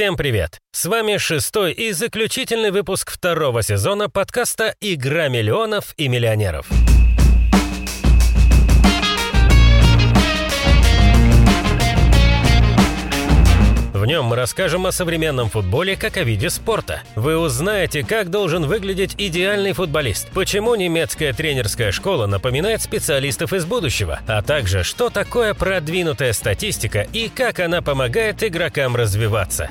Всем привет! С вами шестой и заключительный выпуск второго сезона подкаста «Игра миллионов и миллионеров». В нем мы расскажем о современном футболе как о виде спорта. Вы узнаете, как должен выглядеть идеальный футболист, почему немецкая тренерская школа напоминает специалистов из будущего, а также что такое продвинутая статистика и как она помогает игрокам развиваться.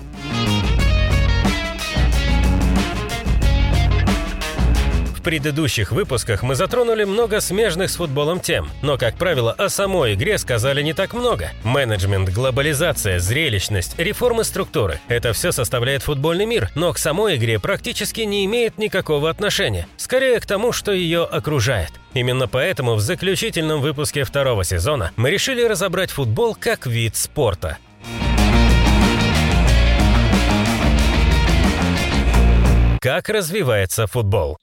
В предыдущих выпусках мы затронули много смежных с футболом тем, но, как правило, о самой игре сказали не так много. Менеджмент, глобализация, зрелищность, реформы структуры – это все составляет футбольный мир, но к самой игре практически не имеет никакого отношения, скорее к тому, что ее окружает. Именно поэтому в заключительном выпуске второго сезона мы решили разобрать футбол как вид спорта. Как развивается футбол?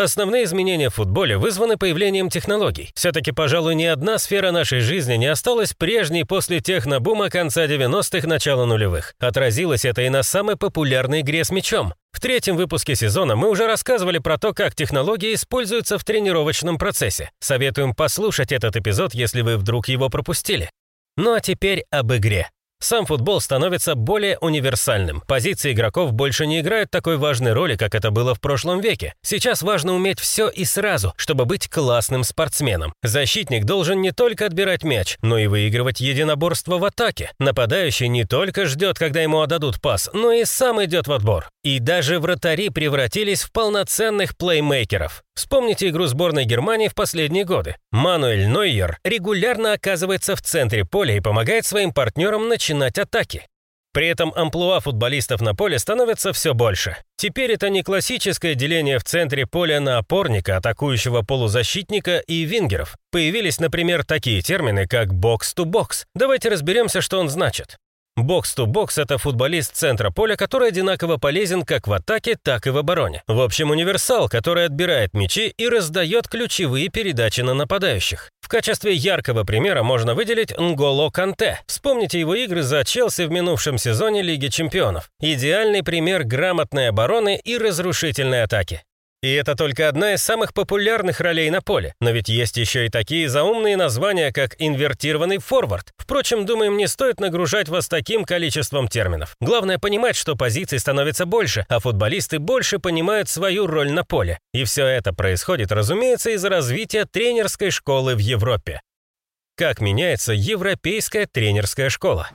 Основные изменения в футболе вызваны появлением технологий. Все-таки, пожалуй, ни одна сфера нашей жизни не осталась прежней после технобума конца 90-х, начала нулевых. Отразилось это и на самой популярной игре с мячом. В третьем выпуске сезона мы уже рассказывали про то, как технологии используются в тренировочном процессе. Советуем послушать этот эпизод, если вы вдруг его пропустили. Ну а теперь об игре. Сам футбол становится более универсальным. Позиции игроков больше не играют такой важной роли, как это было в прошлом веке. Сейчас важно уметь все и сразу, чтобы быть классным спортсменом. Защитник должен не только отбирать мяч, но и выигрывать единоборство в атаке. Нападающий не только ждет, когда ему отдадут пас, но и сам идет в отбор. И даже вратари превратились в полноценных плеймейкеров. Вспомните игру сборной Германии в последние годы. Мануэль Нойер регулярно оказывается в центре поля и помогает своим партнерам начинать атаки. При этом амплуа футболистов на поле становится все больше. Теперь это не классическое деление в центре поля на опорника, атакующего полузащитника и вингеров. Появились, например, такие термины, как «бокс-то-бокс». Давайте разберемся, что он значит. Бокс-то-бокс – это футболист центра поля, который одинаково полезен как в атаке, так и в обороне. В общем, универсал, который отбирает мячи и раздает ключевые передачи на нападающих. В качестве яркого примера можно выделить Нголо Канте. Вспомните его игры за Челси в минувшем сезоне Лиги чемпионов. Идеальный пример грамотной обороны и разрушительной атаки. И это только одна из самых популярных ролей на поле. Но ведь есть еще и такие заумные названия, как инвертированный форвард. Впрочем, думаем, не стоит нагружать вас таким количеством терминов. Главное понимать, что позиций становится больше, а футболисты больше понимают свою роль на поле. И все это происходит, разумеется, из-за развития тренерской школы в Европе. Как меняется европейская тренерская школа?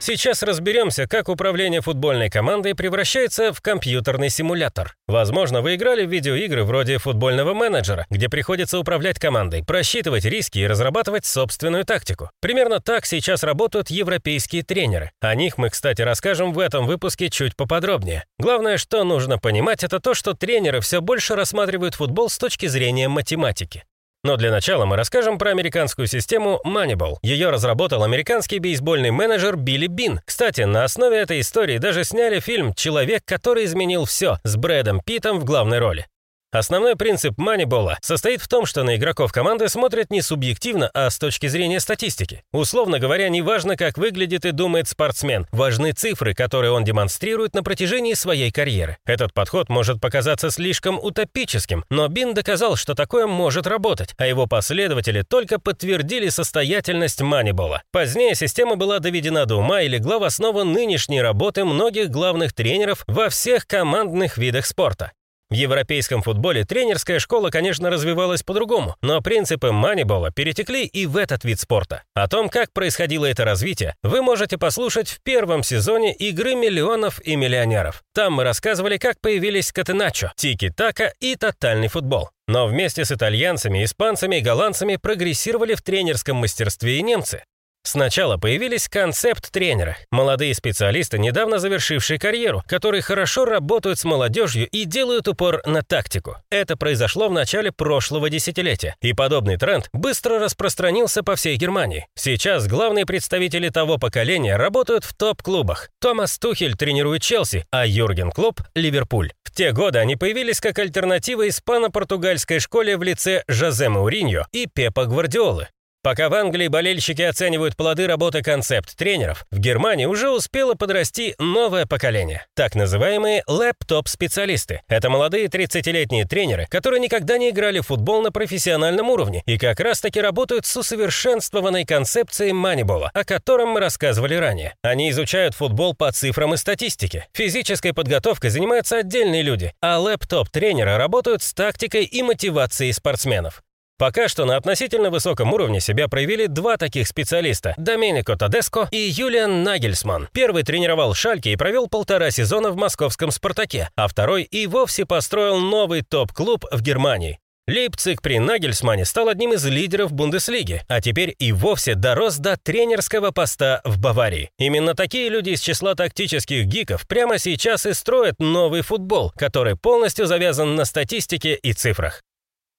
Сейчас разберемся, как управление футбольной командой превращается в компьютерный симулятор. Возможно, вы играли в видеоигры вроде футбольного менеджера, где приходится управлять командой, просчитывать риски и разрабатывать собственную тактику. Примерно так сейчас работают европейские тренеры. О них мы, кстати, расскажем в этом выпуске чуть поподробнее. Главное, что нужно понимать, это то, что тренеры все больше рассматривают футбол с точки зрения математики. Но для начала мы расскажем про американскую систему Moneyball. Ее разработал американский бейсбольный менеджер Билли Бин. Кстати, на основе этой истории даже сняли фильм «Человек, который изменил все» с Брэдом Питтом в главной роли. Основной принцип манибола состоит в том, что на игроков команды смотрят не субъективно, а с точки зрения статистики. Условно говоря, не важно, как выглядит и думает спортсмен, важны цифры, которые он демонстрирует на протяжении своей карьеры. Этот подход может показаться слишком утопическим, но Бин доказал, что такое может работать, а его последователи только подтвердили состоятельность манибола. Позднее система была доведена до ума и легла в основу нынешней работы многих главных тренеров во всех командных видах спорта. В европейском футболе тренерская школа, конечно, развивалась по-другому, но принципы манибола перетекли и в этот вид спорта. О том, как происходило это развитие, вы можете послушать в первом сезоне «Игры миллионов и миллионеров». Там мы рассказывали, как появились катеначо, тики-така и тотальный футбол. Но вместе с итальянцами, испанцами и голландцами прогрессировали в тренерском мастерстве и немцы. Сначала появились концепт-тренеры, молодые специалисты, недавно завершившие карьеру, которые хорошо работают с молодежью и делают упор на тактику. Это произошло в начале прошлого десятилетия, и подобный тренд быстро распространился по всей Германии. Сейчас главные представители того поколения работают в топ-клубах. Томас Тухель тренирует Челси, а Юрген Клоп – Ливерпуль. В те годы они появились как альтернатива испано-португальской школе в лице Жозе Мауриньо и Пепа Гвардиолы. Пока в Англии болельщики оценивают плоды работы концепт-тренеров, в Германии уже успело подрасти новое поколение. Так называемые лэптоп-специалисты. Это молодые 30-летние тренеры, которые никогда не играли в футбол на профессиональном уровне и как раз-таки работают с усовершенствованной концепцией манибола, о котором мы рассказывали ранее. Они изучают футбол по цифрам и статистике. Физической подготовкой занимаются отдельные люди, а лэптоп-тренеры работают с тактикой и мотивацией спортсменов. Пока что на относительно высоком уровне себя проявили два таких специалиста – Доменико Тодеско и Юлиан Нагельсман. Первый тренировал Шальке и провел полтора сезона в московском «Спартаке», а второй и вовсе построил новый топ-клуб в Германии. Лейпциг при Нагельсмане стал одним из лидеров Бундеслиги, а теперь и вовсе дорос до тренерского поста в Баварии. Именно такие люди из числа тактических гиков прямо сейчас и строят новый футбол, который полностью завязан на статистике и цифрах.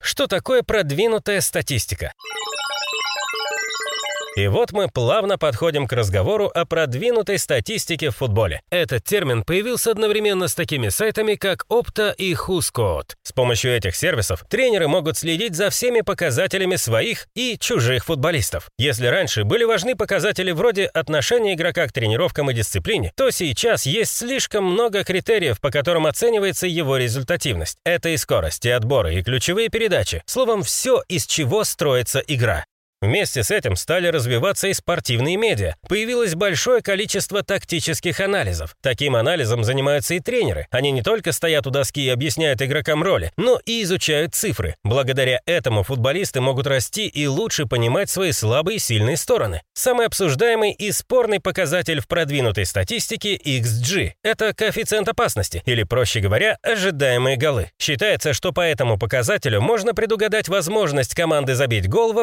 Что такое продвинутая статистика? И вот мы плавно подходим к разговору о продвинутой статистике в футболе. Этот термин появился одновременно с такими сайтами, как Opta и WhoScout. С помощью этих сервисов тренеры могут следить за всеми показателями своих и чужих футболистов. Если раньше были важны показатели вроде отношения игрока к тренировкам и дисциплине, то сейчас есть слишком много критериев, по которым оценивается его результативность. Это и скорость, и отборы, и ключевые передачи. Словом, все, из чего строится игра. Вместе с этим стали развиваться и спортивные медиа. Появилось большое количество тактических анализов. Таким анализом занимаются и тренеры. Они не только стоят у доски и объясняют игрокам роли, но и изучают цифры. Благодаря этому футболисты могут расти и лучше понимать свои слабые и сильные стороны. Самый обсуждаемый и спорный показатель в продвинутой статистике XG – это коэффициент опасности, или, проще говоря, ожидаемые голы. Считается, что по этому показателю можно предугадать возможность команды забить гол в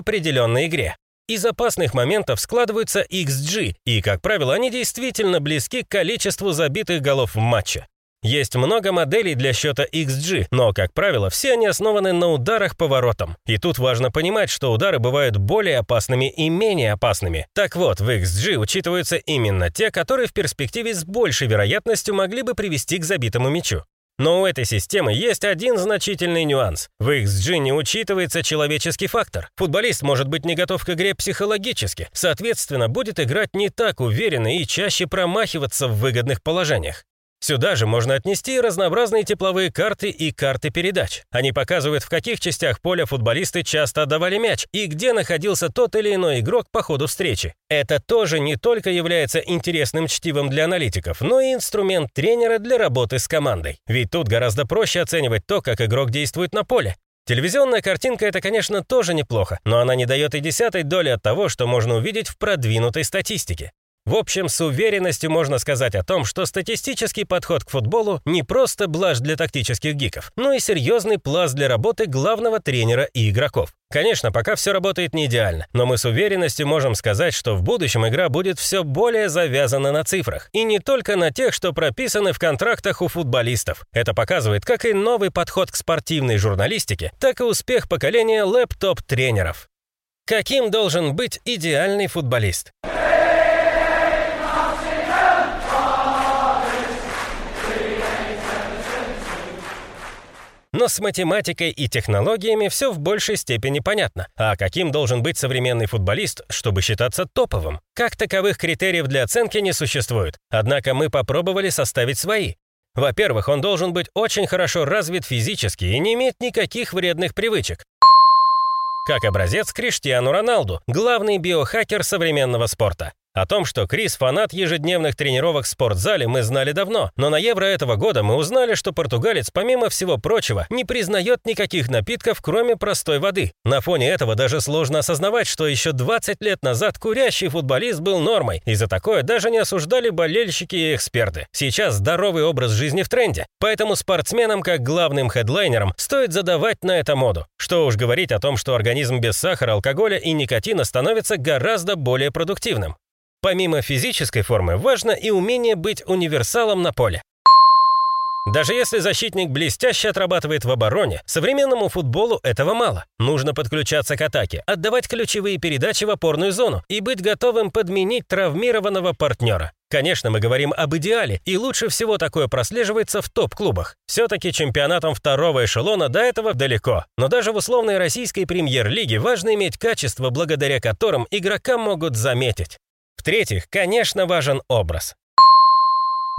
игре. Из опасных моментов складываются XG, и, как правило, они действительно близки к количеству забитых голов в матче. Есть много моделей для счета XG, но, как правило, все они основаны на ударах по воротам. И тут важно понимать, что удары бывают более опасными и менее опасными. Так вот, в XG учитываются именно те, которые в перспективе с большей вероятностью могли бы привести к забитому мячу. Но у этой системы есть один значительный нюанс. В XG не учитывается человеческий фактор. Футболист может быть не готов к игре психологически, соответственно, будет играть не так уверенно и чаще промахиваться в выгодных положениях. Сюда же можно отнести разнообразные тепловые карты и карты передач. Они показывают, в каких частях поля футболисты часто отдавали мяч и где находился тот или иной игрок по ходу встречи. Это тоже не только является интересным чтивом для аналитиков, но и инструмент тренера для работы с командой. Ведь тут гораздо проще оценивать то, как игрок действует на поле. Телевизионная картинка – это, конечно, тоже неплохо, но она не дает и десятой доли от того, что можно увидеть в продвинутой статистике. В общем, с уверенностью можно сказать о том, что статистический подход к футболу не просто блажь для тактических гиков, но и серьезный пласт для работы главного тренера и игроков. Конечно, пока все работает не идеально, но мы с уверенностью можем сказать, что в будущем игра будет все более завязана на цифрах. И не только на тех, что прописаны в контрактах у футболистов. Это показывает как и новый подход к спортивной журналистике, так и успех поколения лэптоп-тренеров. Каким должен быть идеальный футболист? Но с математикой и технологиями все в большей степени понятно. А каким должен быть современный футболист, чтобы считаться топовым? Как таковых критериев для оценки не существует. Однако мы попробовали составить свои. Во-первых, он должен быть очень хорошо развит физически и не иметь никаких вредных привычек. Как образец Криштиану Роналду, главный биохакер современного спорта. О том, что Крис фанат ежедневных тренировок в спортзале, мы знали давно, но на Евро этого года мы узнали, что португалец, помимо всего прочего, не признает никаких напитков, кроме простой воды. На фоне этого даже сложно осознавать, что еще 20 лет назад курящий футболист был нормой, и за такое даже не осуждали болельщики и эксперты. Сейчас здоровый образ жизни в тренде, поэтому спортсменам, как главным хедлайнерам, стоит задавать на это моду. Что уж говорить о том, что организм без сахара, алкоголя и никотина становится гораздо более продуктивным. Помимо физической формы, важно и умение быть универсалом на поле. Даже если защитник блестяще отрабатывает в обороне, современному футболу этого мало. Нужно подключаться к атаке, отдавать ключевые передачи в опорную зону и быть готовым подменить травмированного партнера. Конечно, мы говорим об идеале, и лучше всего такое прослеживается в топ-клубах. Все-таки чемпионатом второго эшелона до этого далеко. Но даже в условной российской премьер-лиге важно иметь качества, благодаря которым игрока могут заметить. В-третьих, конечно, важен образ.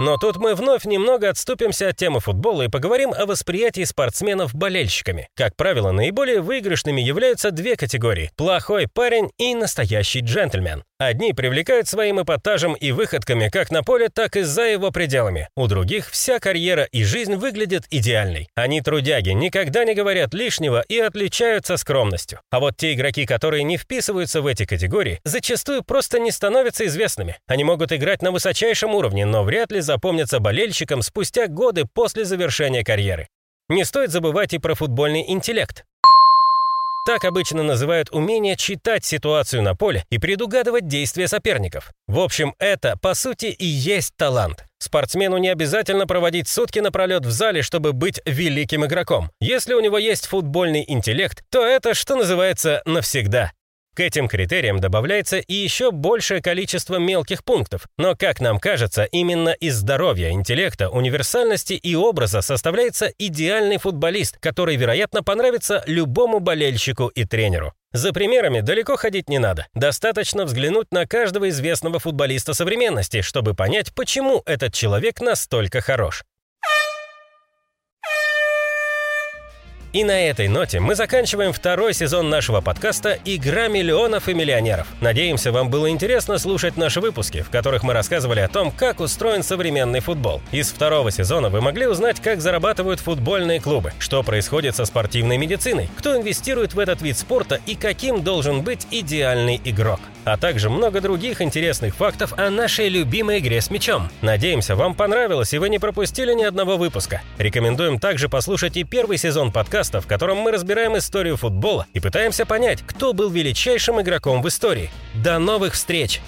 Но тут мы вновь немного отступимся от темы футбола и поговорим о восприятии спортсменов болельщиками. Как правило, наиболее выигрышными являются две категории – плохой парень и настоящий джентльмен. Одни привлекают своим эпатажем и выходками как на поле, так и за его пределами. У других вся карьера и жизнь выглядят идеальной. Они трудяги, никогда не говорят лишнего и отличаются скромностью. А вот те игроки, которые не вписываются в эти категории, зачастую просто не становятся известными. Они могут играть на высочайшем уровне, но вряд ли запомнятся болельщикам спустя годы после завершения карьеры. Не стоит забывать и про футбольный интеллект. Так обычно называют умение читать ситуацию на поле и предугадывать действия соперников. В общем, это, по сути, и есть талант. Спортсмену не обязательно проводить сутки напролет в зале, чтобы быть великим игроком. Если у него есть футбольный интеллект, то это, что называется, навсегда. К этим критериям добавляется и еще большее количество мелких пунктов, но, как нам кажется, именно из здоровья, интеллекта, универсальности и образа составляется идеальный футболист, который, вероятно, понравится любому болельщику и тренеру. За примерами далеко ходить не надо. Достаточно взглянуть на каждого известного футболиста современности, чтобы понять, почему этот человек настолько хорош. И на этой ноте мы заканчиваем второй сезон нашего подкаста «Игра миллионов и миллионеров». Надеемся, вам было интересно слушать наши выпуски, в которых мы рассказывали о том, как устроен современный футбол. Из второго сезона вы могли узнать, как зарабатывают футбольные клубы, что происходит со спортивной медициной, кто инвестирует в этот вид спорта и каким должен быть идеальный игрок а также много других интересных фактов о нашей любимой игре с мячом. Надеемся, вам понравилось и вы не пропустили ни одного выпуска. Рекомендуем также послушать и первый сезон подкаста, в котором мы разбираем историю футбола и пытаемся понять, кто был величайшим игроком в истории. До новых встреч!